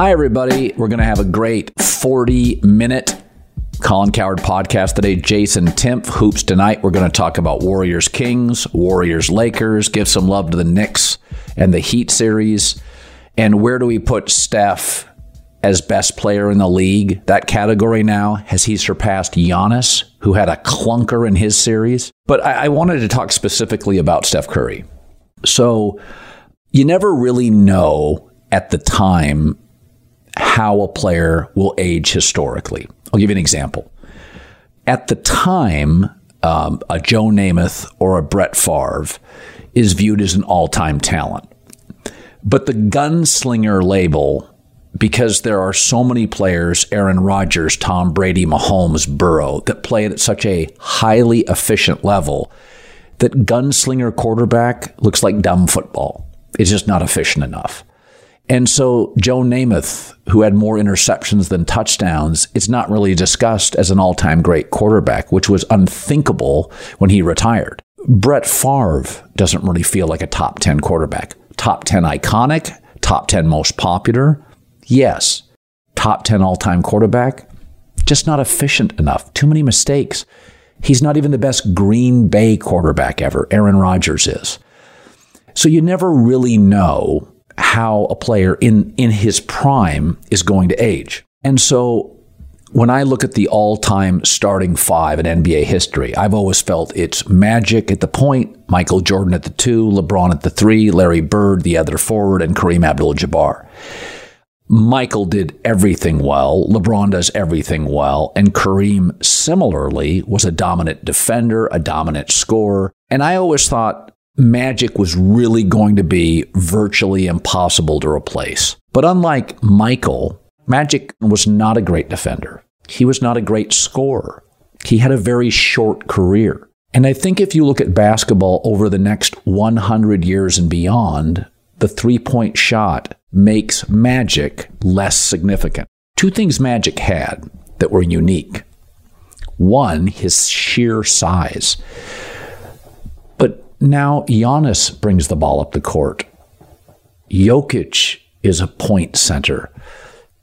Hi, everybody. We're going to have a great 40 minute Colin Cowherd podcast today. Jason Timpf, Hoops Tonight. We're going to talk about Warriors Kings, Warriors Lakers, give some love to the Knicks and the Heat series. And where do we put Steph as best player in the league? That category now, has he surpassed Giannis, who had a clunker in his series? But I, I wanted to talk specifically about Steph Curry. So you never really know at the time how a player will age historically. I'll give you an example. At the time, um, a Joe Namath or a Brett Favre is viewed as an all time talent. But the gunslinger label, because there are so many players Aaron Rodgers, Tom Brady, Mahomes, Burrow that play at such a highly efficient level that gunslinger quarterback looks like dumb football. It's just not efficient enough. And so Joe Namath, who had more interceptions than touchdowns, is not really discussed as an all-time great quarterback, which was unthinkable when he retired. Brett Favre doesn't really feel like a top 10 quarterback. Top 10 iconic, top 10 most popular. Yes. Top 10 all-time quarterback. Just not efficient enough. Too many mistakes. He's not even the best Green Bay quarterback ever. Aaron Rodgers is. So you never really know how a player in, in his prime is going to age. And so when I look at the all time starting five in NBA history, I've always felt it's Magic at the point, Michael Jordan at the two, LeBron at the three, Larry Bird, the other forward, and Kareem Abdul Jabbar. Michael did everything well. LeBron does everything well. And Kareem similarly was a dominant defender, a dominant scorer. And I always thought Magic was really going to be virtually impossible to replace. But unlike Michael, Magic was not a great defender. He was not a great scorer. He had a very short career. And I think if you look at basketball over the next 100 years and beyond, the three point shot makes Magic less significant. Two things Magic had that were unique one, his sheer size. Now Giannis brings the ball up the court. Jokic is a point center.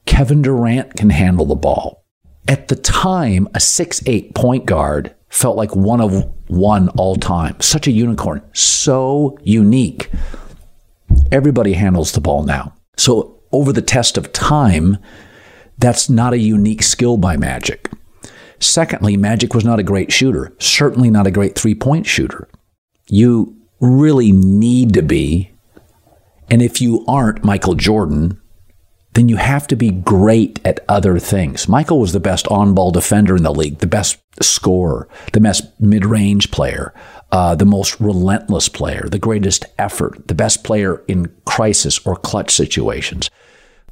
Kevin Durant can handle the ball. At the time, a six-eight point guard felt like one of one all time. Such a unicorn. So unique. Everybody handles the ball now. So, over the test of time, that's not a unique skill by Magic. Secondly, Magic was not a great shooter, certainly not a great three point shooter you really need to be. And if you aren't Michael Jordan, then you have to be great at other things. Michael was the best on ball defender in the league, the best scorer, the best mid range player, uh, the most relentless player, the greatest effort, the best player in crisis or clutch situations.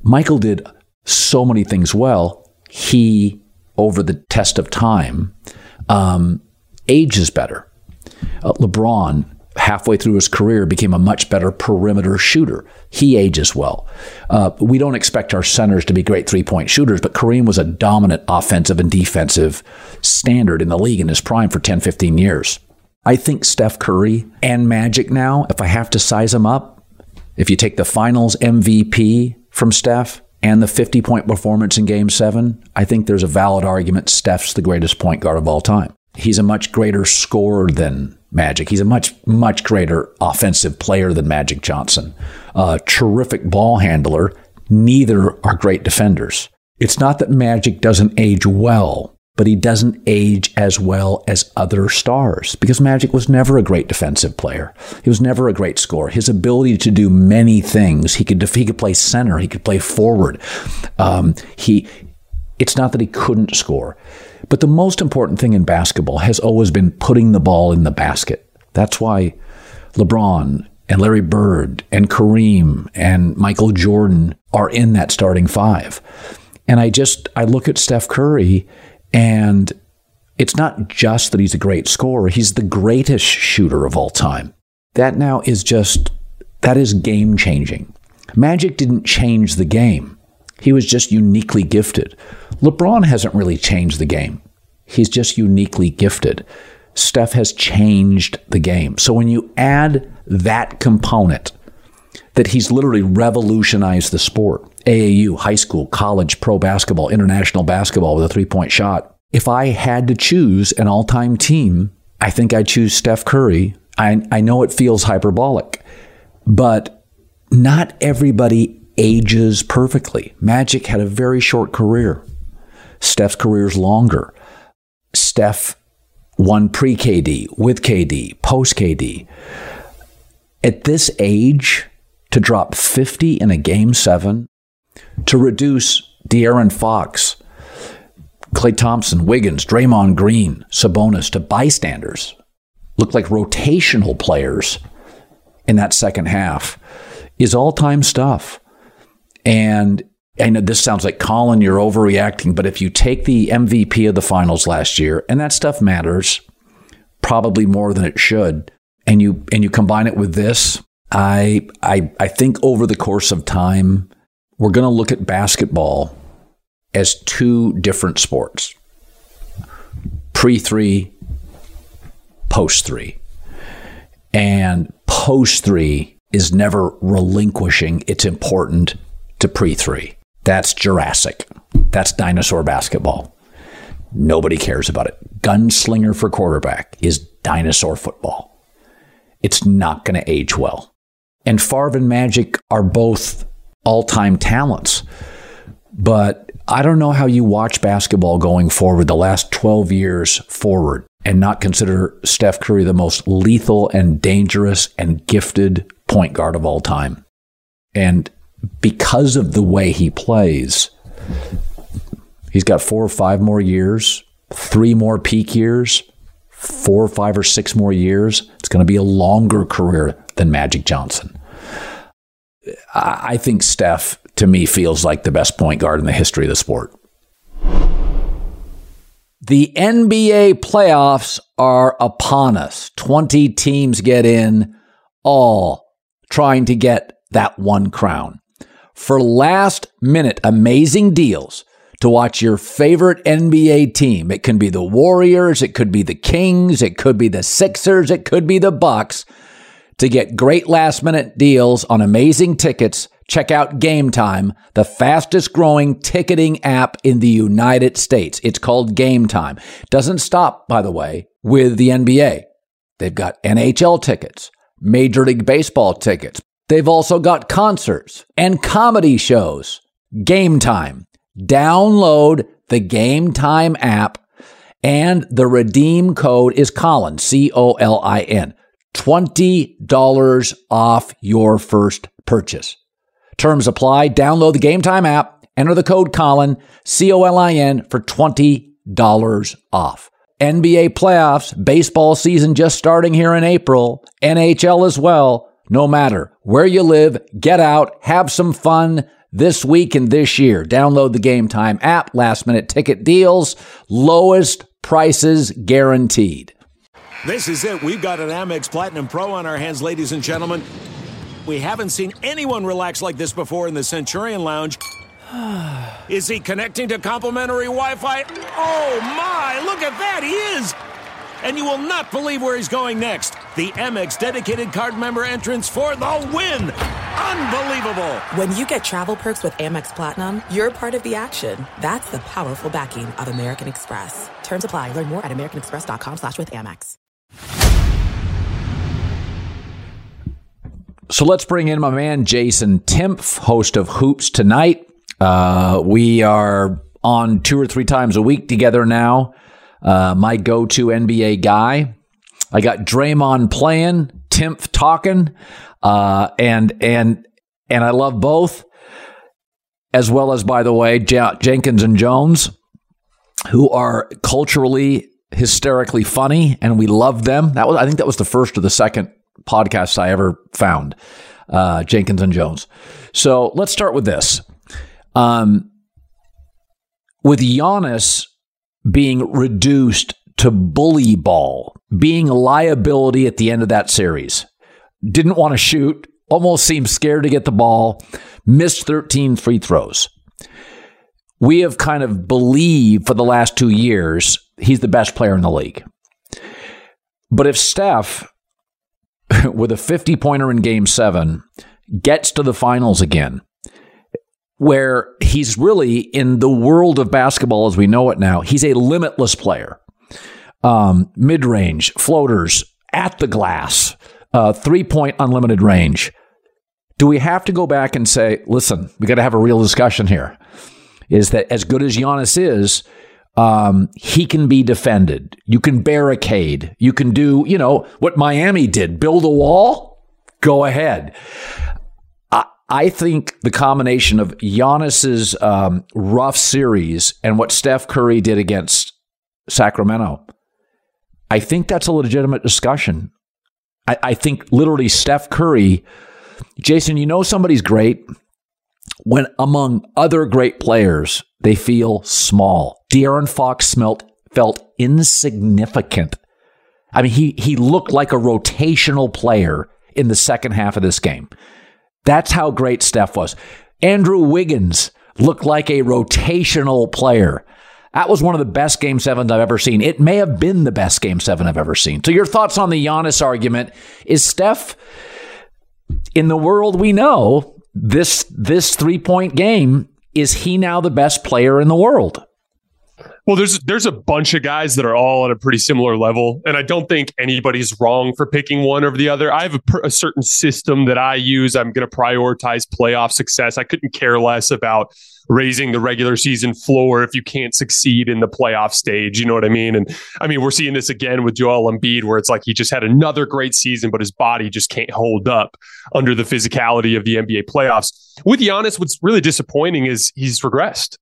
Michael did so many things well. He, over the test of time, um, ages better. Uh, LeBron, halfway through his career, became a much better perimeter shooter. He ages well. Uh, we don't expect our centers to be great three point shooters, but Kareem was a dominant offensive and defensive standard in the league in his prime for 10, 15 years. I think Steph Curry and Magic now, if I have to size them up, if you take the finals MVP from Steph and the 50 point performance in game seven, I think there's a valid argument Steph's the greatest point guard of all time. He's a much greater scorer than Magic. He's a much, much greater offensive player than Magic Johnson. A terrific ball handler. Neither are great defenders. It's not that Magic doesn't age well, but he doesn't age as well as other stars because Magic was never a great defensive player. He was never a great scorer. His ability to do many things, he could he could play center, he could play forward. Um, he, it's not that he couldn't score, but the most important thing in basketball has always been putting the ball in the basket. That's why LeBron and Larry Bird and Kareem and Michael Jordan are in that starting five. And I just I look at Steph Curry and it's not just that he's a great scorer, he's the greatest shooter of all time. That now is just, that is game changing. Magic didn't change the game, he was just uniquely gifted. LeBron hasn't really changed the game, he's just uniquely gifted. Steph has changed the game. So when you add that component, that he's literally revolutionized the sport. AAU, high school, college, pro basketball, international basketball with a three point shot. If I had to choose an all time team, I think I'd choose Steph Curry. I, I know it feels hyperbolic, but not everybody ages perfectly. Magic had a very short career. Steph's career is longer. Steph won pre KD, with KD, post KD. At this age, to drop 50 in a game seven, to reduce De'Aaron Fox, Klay Thompson, Wiggins, Draymond Green, Sabonis to bystanders, look like rotational players in that second half is all time stuff. And I know this sounds like Colin, you're overreacting, but if you take the MVP of the finals last year, and that stuff matters probably more than it should, and you and you combine it with this, I I I think over the course of time, we're going to look at basketball as two different sports pre three, post three. And post three is never relinquishing its important to pre three. That's Jurassic. That's dinosaur basketball. Nobody cares about it. Gunslinger for quarterback is dinosaur football. It's not going to age well. And Favre and Magic are both all time talents. But I don't know how you watch basketball going forward the last 12 years forward and not consider Steph Curry the most lethal and dangerous and gifted point guard of all time. And because of the way he plays, he's got four or five more years, three more peak years, four or five or six more years. It's going to be a longer career than Magic Johnson. I think Steph, to me, feels like the best point guard in the history of the sport. The NBA playoffs are upon us. 20 teams get in, all trying to get that one crown. For last minute amazing deals to watch your favorite NBA team, it can be the Warriors, it could be the Kings, it could be the Sixers, it could be the Bucks to get great last minute deals on amazing tickets, check out Game Time, the fastest growing ticketing app in the United States. It's called Game Time. Doesn't stop, by the way, with the NBA. They've got NHL tickets, Major League Baseball tickets. They've also got concerts and comedy shows. Game Time. Download the Game Time app and the redeem code is Colin, C O L I N. $20 off your first purchase. Terms apply. Download the Game Time app, enter the code Colin, C O L I N, for $20 off. NBA playoffs, baseball season just starting here in April, NHL as well. No matter where you live, get out, have some fun this week and this year. Download the Game Time app, last minute ticket deals, lowest prices guaranteed. This is it. We've got an Amex Platinum Pro on our hands, ladies and gentlemen. We haven't seen anyone relax like this before in the Centurion Lounge. Is he connecting to complimentary Wi Fi? Oh my, look at that, he is! And you will not believe where he's going next. The Amex dedicated card member entrance for the win! Unbelievable. When you get travel perks with Amex Platinum, you're part of the action. That's the powerful backing of American Express. Terms apply. Learn more at americanexpress.com slash with Amex. So let's bring in my man Jason Timpf, host of Hoops Tonight. Uh, we are on two or three times a week together now. Uh, my go-to NBA guy. I got Draymond playing, Timpf talking, uh, and and and I love both, as well as by the way J- Jenkins and Jones, who are culturally hysterically funny, and we love them. That was I think that was the first or the second podcast I ever found. Uh, Jenkins and Jones. So let's start with this. Um, with Giannis being reduced to bully ball, being a liability at the end of that series. Didn't want to shoot, almost seemed scared to get the ball, missed 13 free throws. We have kind of believed for the last two years he's the best player in the league. But if Steph, with a 50 pointer in game seven, gets to the finals again, where he's really in the world of basketball as we know it now, he's a limitless player. Um, Mid range, floaters, at the glass, uh, three point unlimited range. Do we have to go back and say, listen, we got to have a real discussion here? Is that as good as Giannis is, um, he can be defended. You can barricade. You can do, you know, what Miami did build a wall. Go ahead. I think the combination of Giannis's um, rough series and what Steph Curry did against Sacramento, I think that's a legitimate discussion. I, I think literally Steph Curry, Jason, you know somebody's great when among other great players they feel small. De'Aaron Fox smelt felt insignificant. I mean, he he looked like a rotational player in the second half of this game. That's how great Steph was. Andrew Wiggins looked like a rotational player. That was one of the best game sevens I've ever seen. It may have been the best game seven I've ever seen. So, your thoughts on the Giannis argument? Is Steph, in the world we know, this this three point game, is he now the best player in the world? Well, there's there's a bunch of guys that are all at a pretty similar level, and I don't think anybody's wrong for picking one over the other. I have a, a certain system that I use. I'm going to prioritize playoff success. I couldn't care less about raising the regular season floor if you can't succeed in the playoff stage. You know what I mean? And I mean, we're seeing this again with Joel Embiid, where it's like he just had another great season, but his body just can't hold up under the physicality of the NBA playoffs. With Giannis, what's really disappointing is he's regressed.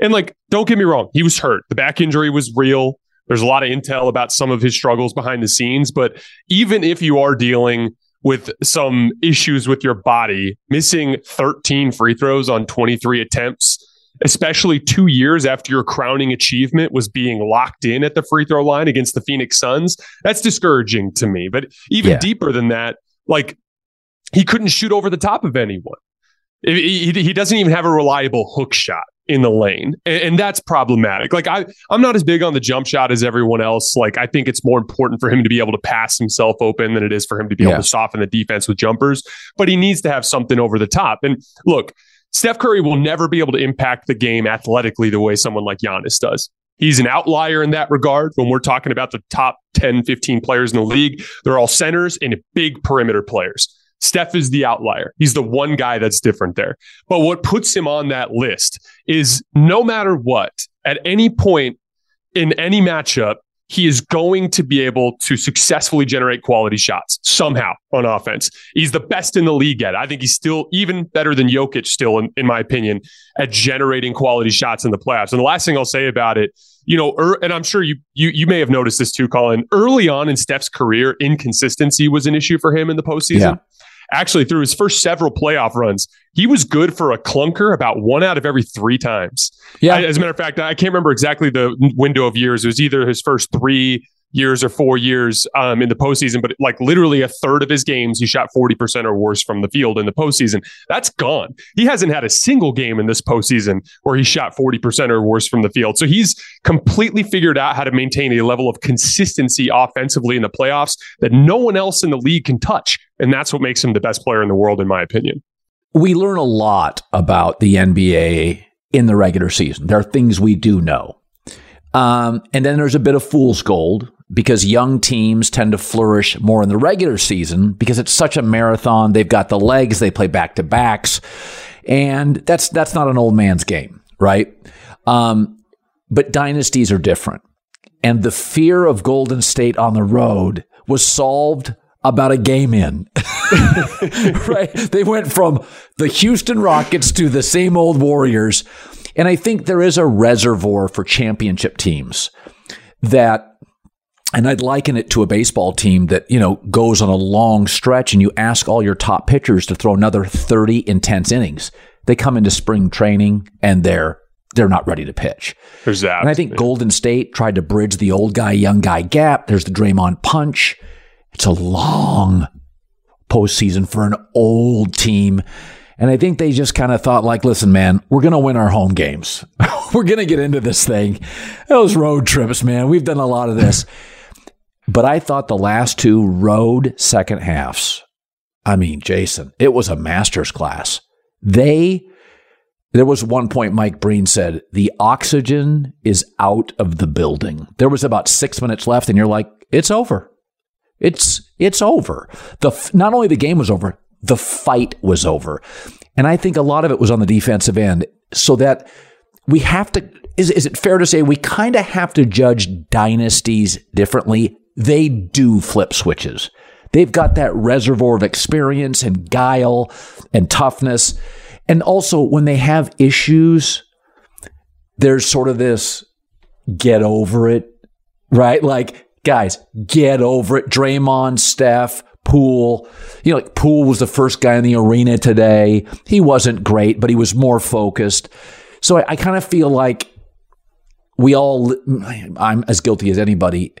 And like, don't get me wrong, he was hurt. The back injury was real. There's a lot of intel about some of his struggles behind the scenes. But even if you are dealing with some issues with your body, missing 13 free throws on 23 attempts, especially two years after your crowning achievement was being locked in at the free throw line against the Phoenix Suns, that's discouraging to me. But even yeah. deeper than that, like he couldn't shoot over the top of anyone. He, he, doesn't even have a reliable hook shot in the lane. And, and, that's problematic. Like I I'm not as big on the jump shot as everyone else. Like I think it's more important for him to be able to pass himself open than it is for him to be yeah. able to soften the defense with jumpers, but he needs to have something over the top. And look, Steph Curry will never be able to impact the game athletically the way someone like Giannis does. He's an outlier in that regard. When we're talking about the top 10, 15 players in the league, they're all centers and big perimeter players. Steph is the outlier. He's the one guy that's different there. But what puts him on that list is no matter what, at any point in any matchup, he is going to be able to successfully generate quality shots somehow on offense. He's the best in the league at. It. I think he's still even better than Jokic, still, in, in my opinion, at generating quality shots in the playoffs. And the last thing I'll say about it, you know, er, and I'm sure you you you may have noticed this too, Colin. Early on in Steph's career, inconsistency was an issue for him in the postseason. Yeah actually through his first several playoff runs, he was good for a clunker about one out of every three times. Yeah. as a matter of fact, I can't remember exactly the window of years. It was either his first three years or four years um, in the postseason, but like literally a third of his games, he shot 40% or worse from the field in the postseason. That's gone. He hasn't had a single game in this postseason where he shot 40% or worse from the field. So he's completely figured out how to maintain a level of consistency offensively in the playoffs that no one else in the league can touch. And that's what makes him the best player in the world, in my opinion. we learn a lot about the NBA in the regular season. There are things we do know. Um, and then there's a bit of fool's gold because young teams tend to flourish more in the regular season because it's such a marathon. They've got the legs, they play back to backs, and that's that's not an old man's game, right? Um, but dynasties are different, and the fear of Golden State on the road was solved about a game in. right? They went from the Houston Rockets to the same old Warriors. And I think there is a reservoir for championship teams that and I'd liken it to a baseball team that, you know, goes on a long stretch and you ask all your top pitchers to throw another 30 intense innings. They come into spring training and they're they're not ready to pitch. Exactly. And I think Golden State tried to bridge the old guy, young guy gap. There's the Draymond punch. It's a long postseason for an old team. And I think they just kind of thought, like, listen, man, we're going to win our home games. we're going to get into this thing. Those road trips, man, we've done a lot of this. but I thought the last two road second halves, I mean, Jason, it was a master's class. They, there was one point Mike Breen said, the oxygen is out of the building. There was about six minutes left, and you're like, it's over. It's it's over. The not only the game was over, the fight was over. And I think a lot of it was on the defensive end so that we have to is is it fair to say we kind of have to judge dynasties differently? They do flip switches. They've got that reservoir of experience and guile and toughness. And also when they have issues, there's sort of this get over it, right? Like guys, get over it. Draymond, Steph, Poole. You know, like Poole was the first guy in the arena today. He wasn't great, but he was more focused. So I, I kind of feel like we all, I'm as guilty as anybody.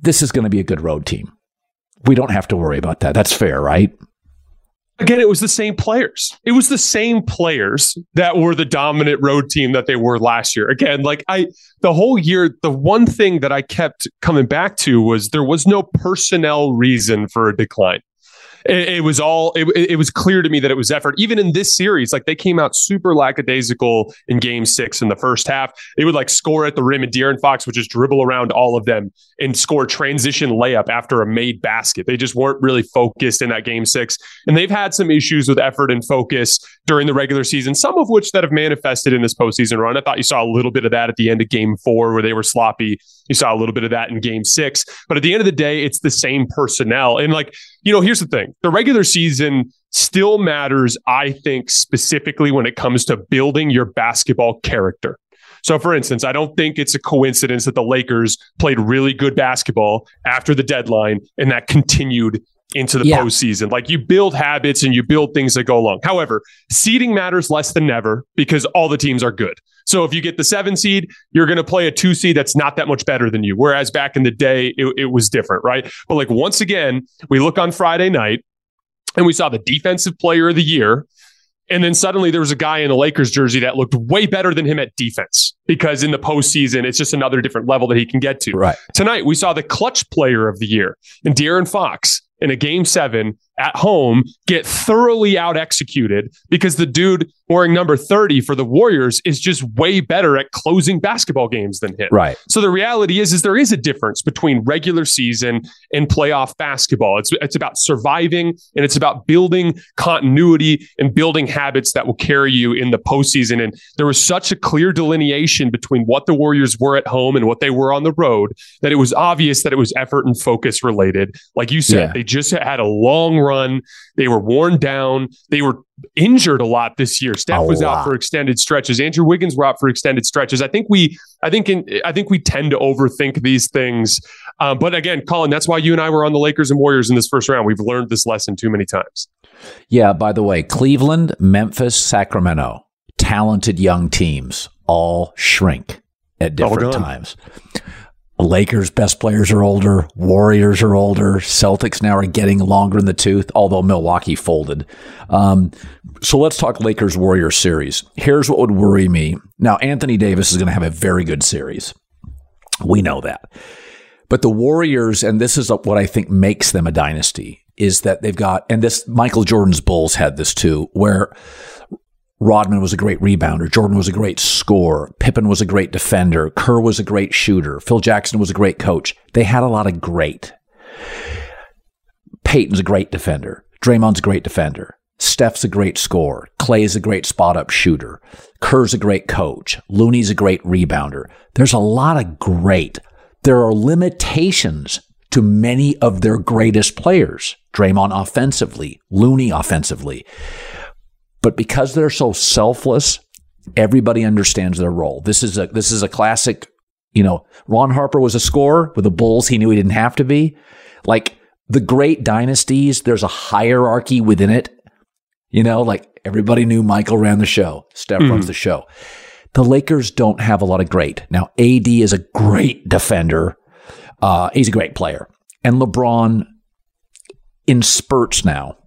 This is going to be a good road team. We don't have to worry about that. That's fair, right? Again, it was the same players. It was the same players that were the dominant road team that they were last year. Again, like I, the whole year, the one thing that I kept coming back to was there was no personnel reason for a decline it, it was all it, it was clear to me that it was effort. Even in this series, like they came out super lackadaisical in Game Six in the first half. They would like score at the rim, and De'Aaron Fox would just dribble around all of them and score transition layup after a made basket. They just weren't really focused in that Game Six, and they've had some issues with effort and focus during the regular season. Some of which that have manifested in this postseason run. I thought you saw a little bit of that at the end of Game Four, where they were sloppy. You saw a little bit of that in Game Six, but at the end of the day, it's the same personnel. And like you know, here's the thing the regular season still matters, I think, specifically when it comes to building your basketball character. So, for instance, I don't think it's a coincidence that the Lakers played really good basketball after the deadline and that continued into the yeah. postseason. Like you build habits and you build things that go along. However, seeding matters less than ever because all the teams are good. So if you get the seven seed, you're going to play a two seed that's not that much better than you. Whereas back in the day, it, it was different, right? But like once again, we look on Friday night and we saw the defensive player of the year. And then suddenly there was a guy in the Lakers jersey that looked way better than him at defense because in the postseason, it's just another different level that he can get to. Right. Tonight, we saw the clutch player of the year and De'Aaron Fox in a game seven at home get thoroughly out executed because the dude wearing number 30 for the Warriors is just way better at closing basketball games than him. Right. So the reality is is there is a difference between regular season and playoff basketball. It's it's about surviving and it's about building continuity and building habits that will carry you in the postseason. And there was such a clear delineation between what the Warriors were at home and what they were on the road that it was obvious that it was effort and focus related. Like you said, yeah. they just had a long run. They were worn down. They were injured a lot this year. Steph a was lot. out for extended stretches. Andrew Wiggins were out for extended stretches. I think we, I think, in, I think we tend to overthink these things. Um, but again, Colin, that's why you and I were on the Lakers and Warriors in this first round. We've learned this lesson too many times. Yeah. By the way, Cleveland, Memphis, Sacramento, talented young teams all shrink at different times. Lakers best players are older, Warriors are older, Celtics now are getting longer in the tooth, although Milwaukee folded. Um, so let's talk Lakers Warriors series. Here's what would worry me. Now, Anthony Davis is going to have a very good series. We know that. But the Warriors, and this is what I think makes them a dynasty, is that they've got, and this Michael Jordan's Bulls had this too, where Rodman was a great rebounder. Jordan was a great scorer. Pippen was a great defender. Kerr was a great shooter. Phil Jackson was a great coach. They had a lot of great. Payton's a great defender. Draymond's a great defender. Steph's a great scorer. Klay's a great spot up shooter. Kerr's a great coach. Looney's a great rebounder. There's a lot of great. There are limitations to many of their greatest players. Draymond offensively, Looney offensively. But because they're so selfless, everybody understands their role. This is a this is a classic, you know, Ron Harper was a scorer with the Bulls, he knew he didn't have to be. Like the great dynasties, there's a hierarchy within it. You know, like everybody knew Michael ran the show, Steph mm. runs the show. The Lakers don't have a lot of great. Now, AD is a great defender. Uh, he's a great player. And LeBron, in spurts now,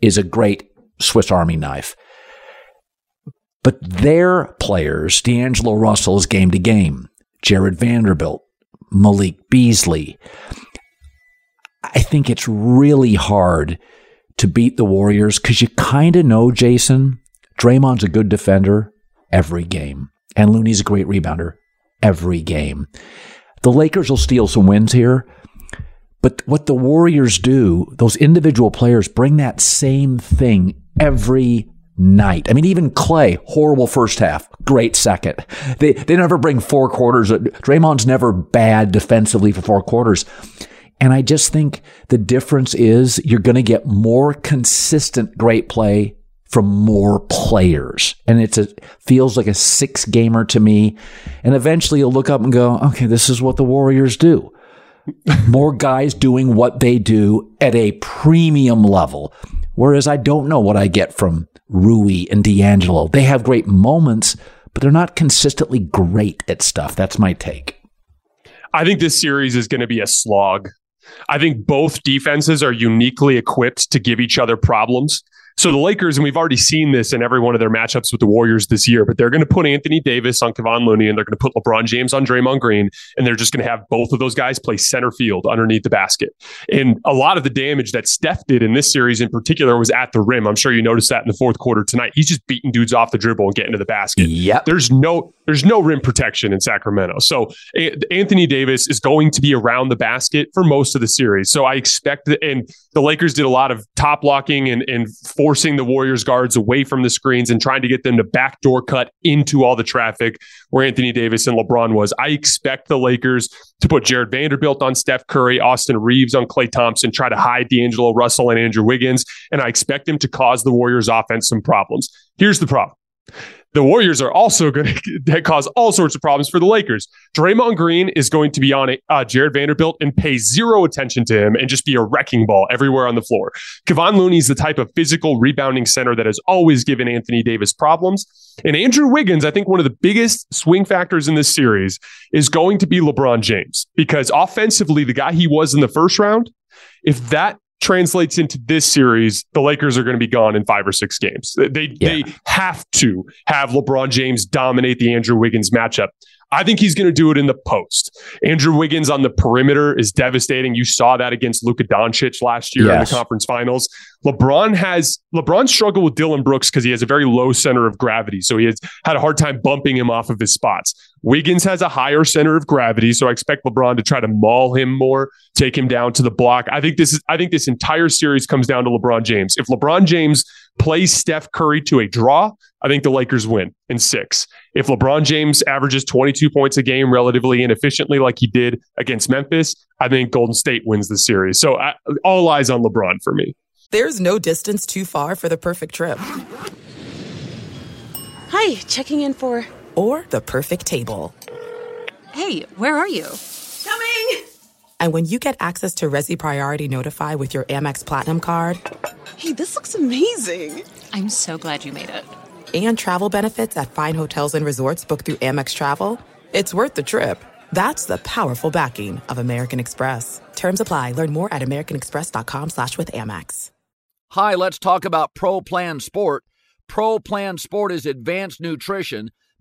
is a great Swiss Army knife. But their players, D'Angelo Russell is game to game, Jarred Vanderbilt, Malik Beasley. I think it's really hard to beat the Warriors because you kind of know, Jason, Draymond's a good defender every game, and Looney's a great rebounder every game. The Lakers will steal some wins here, but what the Warriors do, those individual players bring that same thing every night. I mean, even Klay, horrible first half, great second. They they never bring four quarters. Uh, Draymond's never bad defensively for four quarters. And I just think the difference is you're going to get more consistent great play from more players. And it's a feels like a six gamer to me. And eventually you'll look up and go, okay, this is what the Warriors do. more guys doing what they do at a premium level. Whereas I don't know what I get from Rui and D'Angelo. They have great moments, but they're not consistently great at stuff. That's my take. I think this series is going to be a slog. I think both defenses are uniquely equipped to give each other problems. So the Lakers, and we've already seen this in every one of their matchups with the Warriors this year, but they're going to put Anthony Davis on Kevon Looney and they're going to put LeBron James on Draymond Green, and they're just going to have both of those guys play center field underneath the basket. And a lot of the damage that Steph did in this series in particular was at the rim. I'm sure you noticed that in the fourth quarter tonight. He's just beating dudes off the dribble and getting to the basket. Yep. There's no there's no rim protection in Sacramento. So Anthony Davis is going to be around the basket for most of the series. So I expect that, and the Lakers did a lot of top blocking and, and forcing the Warriors guards away from the screens and trying to get them to backdoor cut into all the traffic where Anthony Davis and LeBron was. I expect the Lakers to put Jarred Vanderbilt on Steph Curry, Austin Reaves on Klay Thompson, try to hide D'Angelo Russell and Andrew Wiggins. And I expect him to cause the Warriors offense some problems. Here's the problem the Warriors are also going to cause all sorts of problems for the Lakers. Draymond Green is going to be on uh, Jarred Vanderbilt and pay zero attention to him and just be a wrecking ball everywhere on the floor. Kevon Looney is the type of physical rebounding center that has always given Anthony Davis problems. And Andrew Wiggins, I think one of the biggest swing factors in this series is going to be LeBron James because offensively, the guy he was in the first round, if that translates into this series, the Lakers are going to be gone in five or six games. They yeah. they have to have LeBron James dominate the Andrew Wiggins matchup. I think he's going to do it in the post. Andrew Wiggins on the perimeter is devastating. You saw that against Luka Doncic last year yes. in the conference finals. LeBron has LeBron struggled with Dillon Brooks because he has a very low center of gravity. So he has had a hard time bumping him off of his spots. Wiggins has a higher center of gravity, so I expect LeBron to try to maul him more, take him down to the block. I think this is I think this entire series comes down to LeBron James. If LeBron James plays Steph Curry to a draw, I think the Lakers win in 6. If LeBron James averages 22 points a game relatively inefficiently like he did against Memphis, I think Golden State wins the series. So I, all eyes on LeBron for me. There's no distance too far for the perfect trip. Hi, checking in for. Or the perfect table. Hey, where are you? Coming! And when you get access to Resy Priority Notify with your Amex Platinum card. Hey, this looks amazing! I'm so glad you made it. And travel benefits at fine hotels and resorts booked through Amex Travel. It's worth the trip. That's the powerful backing of American Express. Terms apply. Learn more at americanexpress.com slash with Amex. Hi, let's talk about Pro Plan Sport. Pro Plan Sport is advanced nutrition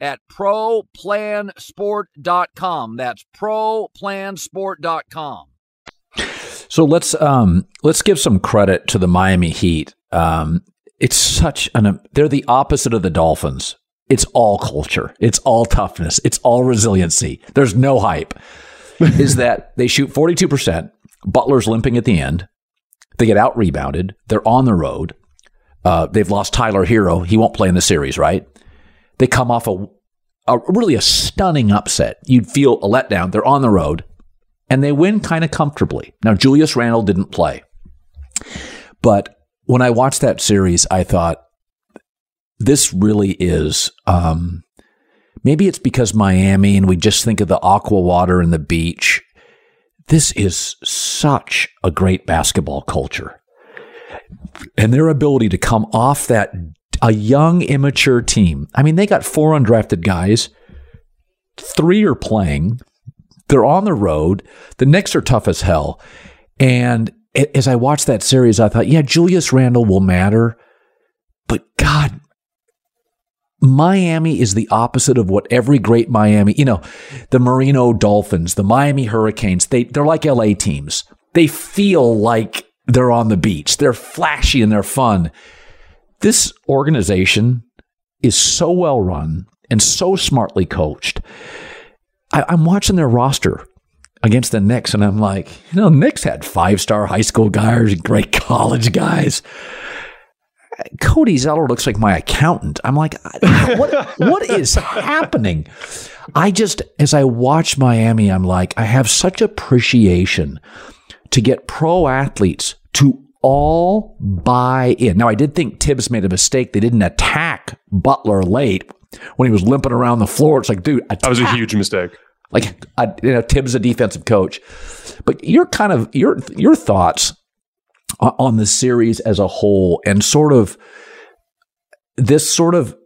at ProPlansport.com. That's ProPlansport.com. So let's um, let's give some credit to the Miami Heat. Um, it's such an they're the opposite of the Dolphins. It's all culture. It's all toughness. It's all resiliency. There's no hype. is that they shoot 42%. Butler's limping at the end. They get out rebounded. They're on the road. Uh, they've lost Tyler Herro. He won't play in the series, right? They come off a, a really a stunning upset. You'd feel a letdown. They're on the road and they win kind of comfortably. Now, Julius Randle didn't play. But when I watched that series, I thought, this really is. Um, maybe it's because Miami and we just think of the aqua water and the beach. This is such a great basketball culture. And their ability to come off that, a young, immature team. I mean, they got four undrafted guys, three are playing, they're on the road. The Knicks are tough as hell. And as I watched that series, I thought, yeah, Julius Randle will matter. But God, Miami is the opposite of what every great Miami, you know, the Marino Dolphins, the Miami Hurricanes, they, they're like LA teams. They feel like they're on the beach. They're flashy and they're fun. This organization is so well run and so smartly coached I, I'm watching their roster against the Knicks, and I'm like, you know, Knicks had five star high school guys, great college guys. Cody Zeller looks like my accountant. I'm like, what, what is happening? I just, as I watch Miami, I'm like, I have such appreciation to get pro athletes to all buy in. Now, I did think Thibs made a mistake. They didn't attack Butler late when he was limping around the floor. It's like, dude, attack. that was a huge mistake. Like, I, you know, Thibs a defensive coach, but your kind of your your thoughts on the series as a whole, and sort of this sort of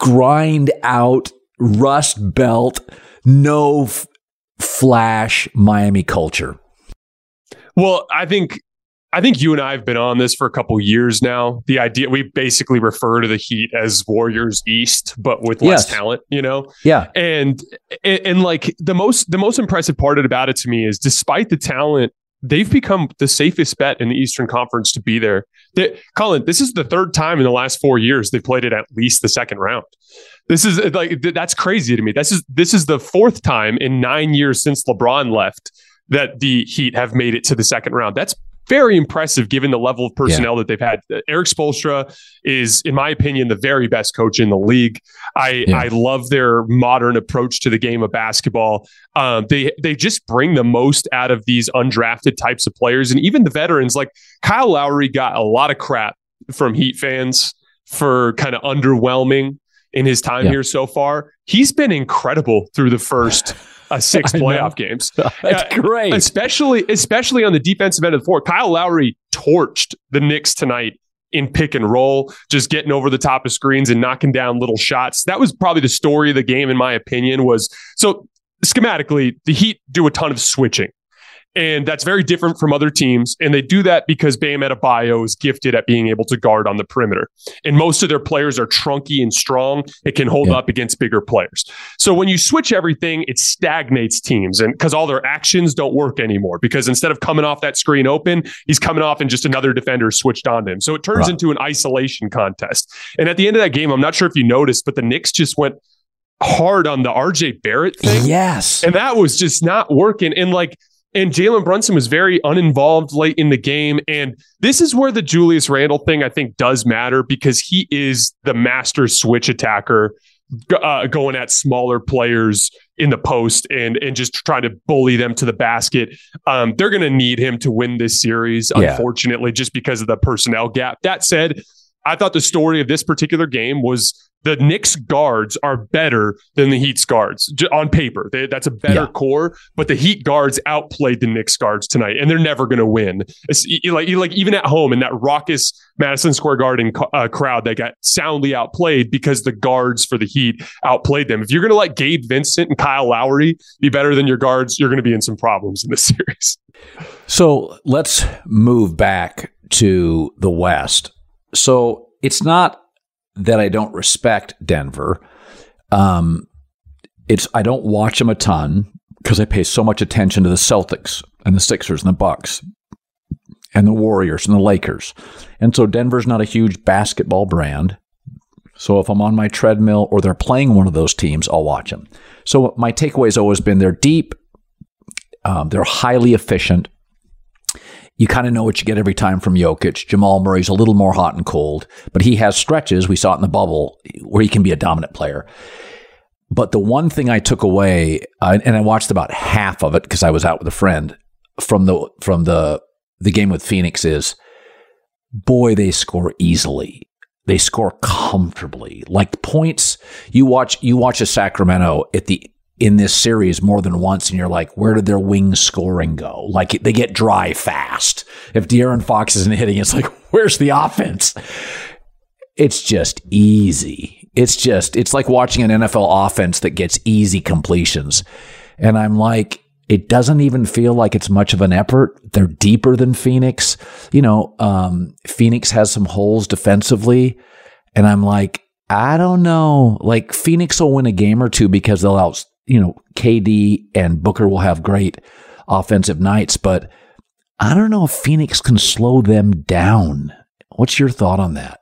grind out rust belt, no f- flash Miami culture. Well, I think I think you and I have been on this for a couple years now. The idea we basically refer to the Heat as Warriors East, but with less yes. talent, you know. Yeah, and, and and like the most the most impressive part about it to me is, despite the talent, they've become the safest bet in the Eastern Conference to be there. They, Colin, this is the third time in the last four years they've played it at least the second round. This is like that's crazy to me. This is this is the fourth time in nine years since LeBron left that the Heat have made it to the second round. That's very impressive given the level of personnel yeah. that they've had. Erik Spoelstra is, in my opinion, the very best coach in the league. I yeah. I love their modern approach to the game of basketball. Um, they they just bring the most out of these undrafted types of players, and even the veterans. Like Kyle Lowry got a lot of crap from Heat fans for kind of underwhelming in his time yeah. here so far. He's been incredible through the first uh, six playoff games. That's uh, great, especially especially on the defensive end of the floor. Kyle Lowry torched the Knicks tonight in pick and roll, just getting over the top of screens and knocking down little shots. That was probably the story of the game, in my opinion. Was so schematically, the Heat do a ton of switching. And that's very different from other teams. And they do that because Bam Adebayo is gifted at being able to guard on the perimeter. And most of their players are trunky and strong. It can hold yeah. up against bigger players. So when you switch everything, it stagnates teams. And because all their actions don't work anymore, because instead of coming off that screen open, he's coming off and just another defender switched on him. So it turns right. into an isolation contest. And at the end of that game, I'm not sure if you noticed, but the Knicks just went hard on the RJ Barrett thing. Yes. And that was just not working. And like, and Jalen Brunson was very uninvolved late in the game. And this is where the Julius Randle thing, I think, does matter because he is the master switch attacker uh, going at smaller players in the post and and just trying to bully them to the basket. Um, they're going to need him to win this series, yeah. unfortunately, just because of the personnel gap. That said, I thought the story of this particular game was the Knicks guards are better than the Heat's guards on paper. They, that's a better yeah. core, but the Heat guards outplayed the Knicks guards tonight, and they're never going to win. It's, like like even at home in that raucous Madison Square Garden uh, crowd, they got soundly outplayed because the guards for the Heat outplayed them. If you're going to let Gabe Vincent and Kyle Lowry be better than your guards, you're going to be in some problems in this series. So let's move back to the West. So it's not that I don't respect Denver. Um, it's I don't watch them a ton because I pay so much attention to the Celtics and the Sixers and the Bucks and the Warriors and the Lakers. And so Denver's not a huge basketball brand. So if I'm on my treadmill or they're playing one of those teams, I'll watch them. So my takeaway has always been they're deep, um, they're highly efficient, you kind of know what you get every time from Jokic. Jamal Murray's a little more hot and cold, but he has stretches. We saw it in the bubble where he can be a dominant player. But the one thing I took away, uh, and I watched about half of it because I was out with a friend from the from the the game with Phoenix is, boy, they score easily. They score comfortably. Like points, you watch you watch a Sacramento at the in this series more than once, and you're like, where did their wing scoring go? Like they get dry fast. If De'Aaron Fox isn't hitting, it's like, where's the offense? It's just easy. It's just, it's like watching an NFL offense that gets easy completions. And I'm like, it doesn't even feel like it's much of an effort. They're deeper than Phoenix. You know, um, Phoenix has some holes defensively. And I'm like, I don't know. Like Phoenix will win a game or two because they'll out, you know, KD and Booker will have great offensive nights, but I don't know if Phoenix can slow them down. What's your thought on that?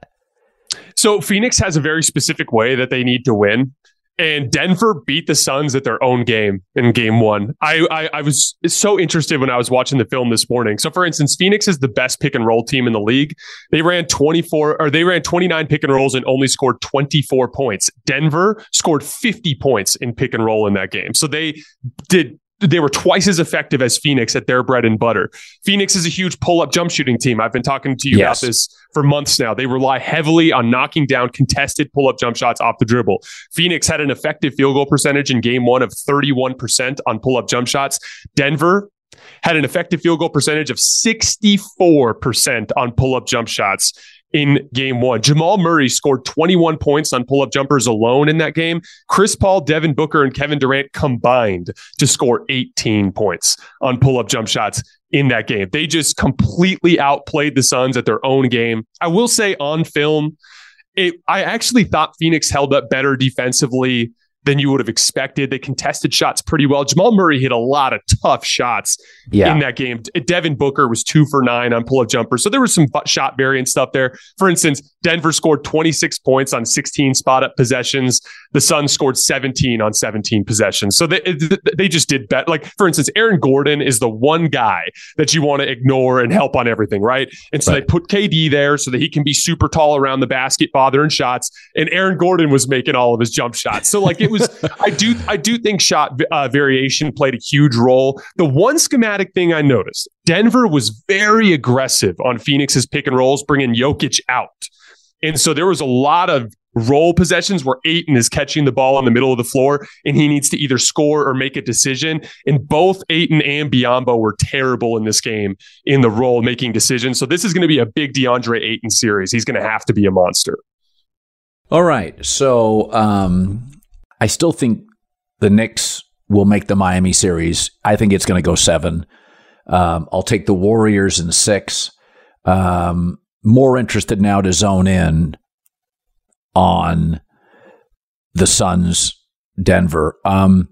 So Phoenix has a very specific way that they need to win. And Denver beat the Suns at their own game in game one. I, I, I, was so interested when I was watching the film this morning. So, for instance, Phoenix is the best pick and roll team in the league. They ran 24 or they ran 29 pick and rolls and only scored 24 points. Denver scored 50 points in pick and roll in that game. So they did they were twice as effective as Phoenix at their bread and butter. Phoenix is a huge pull up jump shooting team. I've been talking to you yes. about this for months now. They rely heavily on knocking down contested pull up jump shots off the dribble. Phoenix had an effective field goal percentage in game one of 31% on pull up jump shots. Denver had an effective field goal percentage of 64% on pull up jump shots in game one. Jamal Murray scored 21 points on pull up jumpers alone in that game. Chris Paul, Devin Booker, and Kevin Durant combined to score 18 points on pull up jump shots in that game. They just completely outplayed the Suns at their own game. I will say on film, it, I actually thought Phoenix held up better defensively than you would have expected. They contested shots pretty well. Jamal Murray hit a lot of tough shots yeah. in that game. Devin Booker was two for nine on pull up jumpers. So there was some shot variant stuff there. For instance, Denver scored 26 points on 16 spot up possessions. The Suns scored 17 on 17 possessions. So they, they just did bet. Like, for instance, Aaron Gordon is the one guy that you want to ignore and help on everything, right? And so right. they put KD there so that he can be super tall around the basket, bothering shots. And Aaron Gordon was making all of his jump shots. So, like, it was, I do, I do think shot uh, variation played a huge roll. The one schematic thing I noticed Denver was very aggressive on Phoenix's pick and rolls, bringing Jokic out. And so there was a lot of roll possessions where Ayton is catching the ball in the middle of the floor and he needs to either score or make a decision. And both Ayton and Biyombo were terrible in this game in the role making decisions. So this is going to be a big DeAndre Ayton series. He's going to have to be a monster. All right. So um, I still think the Knicks will make the Miami series. I think it's going to go seven. Um, I'll take the Warriors in six. Um, more interested now to zone in on the Suns, Denver. Um,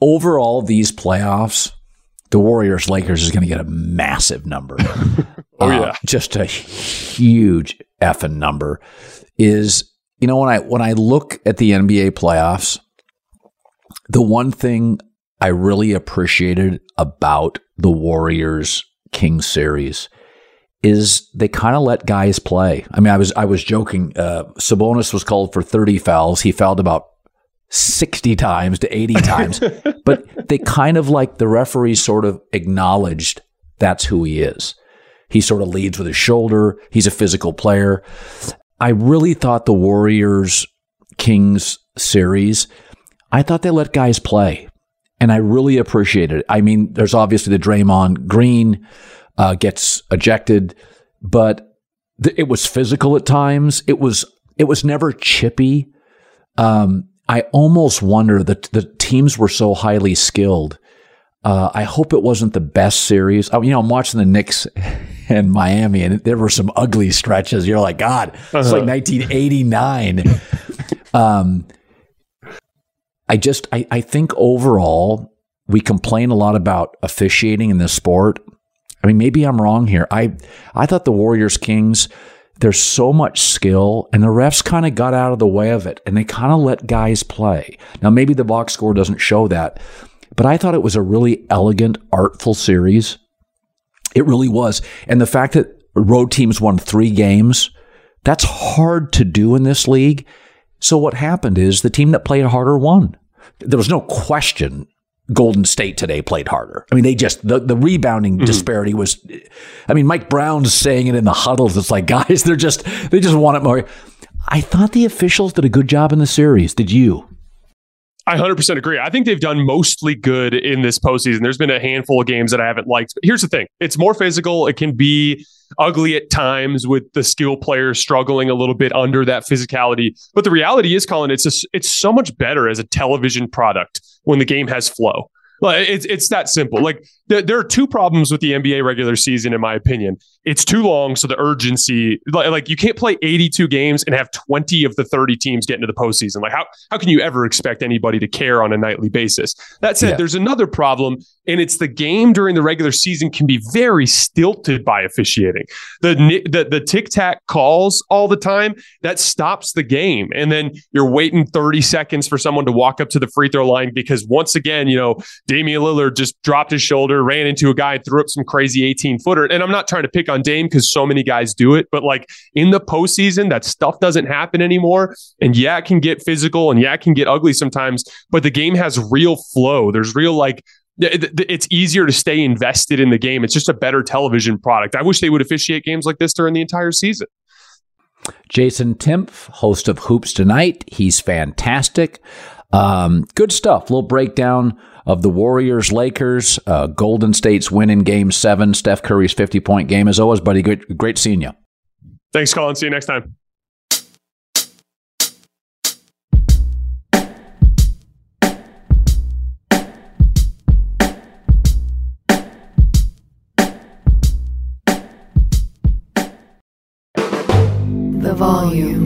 overall, these playoffs, the Warriors Lakers is going to get a massive number. oh yeah, uh, just a huge effing number. Is you know when I when I look at the NBA playoffs, the one thing I really appreciated about the Warriors King series is they kind of let guys play. I mean, I was I was joking. Uh, Sabonis was called for 30 fouls. He fouled about 60 times to 80 times, but they kind of like the referees sort of acknowledged that's who he is. He sort of leads with his shoulder. He's a physical player. I really thought the Warriors Kings series, I thought they let guys play. And I really appreciated it. I mean, there's obviously the Draymond Green uh, gets ejected, but th- it was physical at times. It was it was never chippy. Um, I almost wonder that the teams were so highly skilled. Uh, I hope it wasn't the best series. I, you know, I'm watching the Knicks and Miami, and there were some ugly stretches. You're like, God, it's like 1989. um, I just, I, I think overall, we complain a lot about officiating in this sport. I mean, maybe I'm wrong here. I, I thought the Warriors Kings, there's so much skill, and the refs kind of got out of the way of it, and they kind of let guys play. Now, maybe the box score doesn't show that, but I thought it was a really elegant, artful series. It really was. And the fact that road teams won three games, that's hard to do in this league. So what happened is the team that played harder won. There was no question Golden State today played harder. I mean, they just the, the rebounding mm-hmm. disparity was. I mean, Mike Brown's saying it in the huddles. It's like guys, they're just they just want it more. I thought the officials did a good job in the series. Did you? I 100% agree. I think they've done mostly good in this postseason. There's been a handful of games that I haven't liked. But here's the thing it's more physical. It can be ugly at times with the skill players struggling a little bit under that physicality. But the reality is, Colin, it's, a, it's so much better as a television product when the game has flow. It's it's that simple. Like there are two problems with the NBA regular season, in my opinion. It's too long, so the urgency, like, like, you can't play 82 games and have 20 of the 30 teams get into the postseason. Like how how can you ever expect anybody to care on a nightly basis? That said, yeah. there's another problem, and it's the game during the regular season can be very stilted by officiating. The the the tic tac calls all the time that stops the game, and then you're waiting 30 seconds for someone to walk up to the free throw line because once again, you know Damian Lillard just dropped his shoulder, ran into a guy, and threw up some crazy 18 footer. And I'm not trying to pick on Dame because so many guys do it, but like in the postseason, that stuff doesn't happen anymore. And yeah, it can get physical and yeah, it can get ugly sometimes, but the game has real flow. There's real like it's easier to stay invested in the game. It's just a better television product. I wish they would officiate games like this during the entire season. Jason Timpf, host of Hoops Tonight. He's fantastic. Um, good stuff. Little breakdown of the Warriors Lakers. Uh, Golden State's win in game seven. Steph Curry's 50 point game. As always, buddy, great, great seeing you. Thanks, Colin. See you next time. The volume.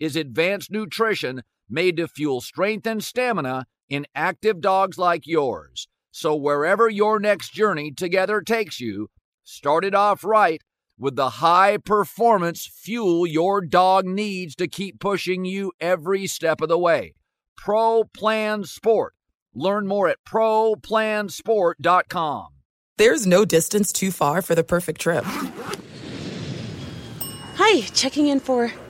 is advanced nutrition made to fuel strength and stamina in active dogs like yours. So, wherever your next journey together takes you, start it off right with the high performance fuel your dog needs to keep pushing you every step of the way. Pro Plan Sport. Learn more at ProPlansport.com. There's no distance too far for the perfect trip. Hi, checking in for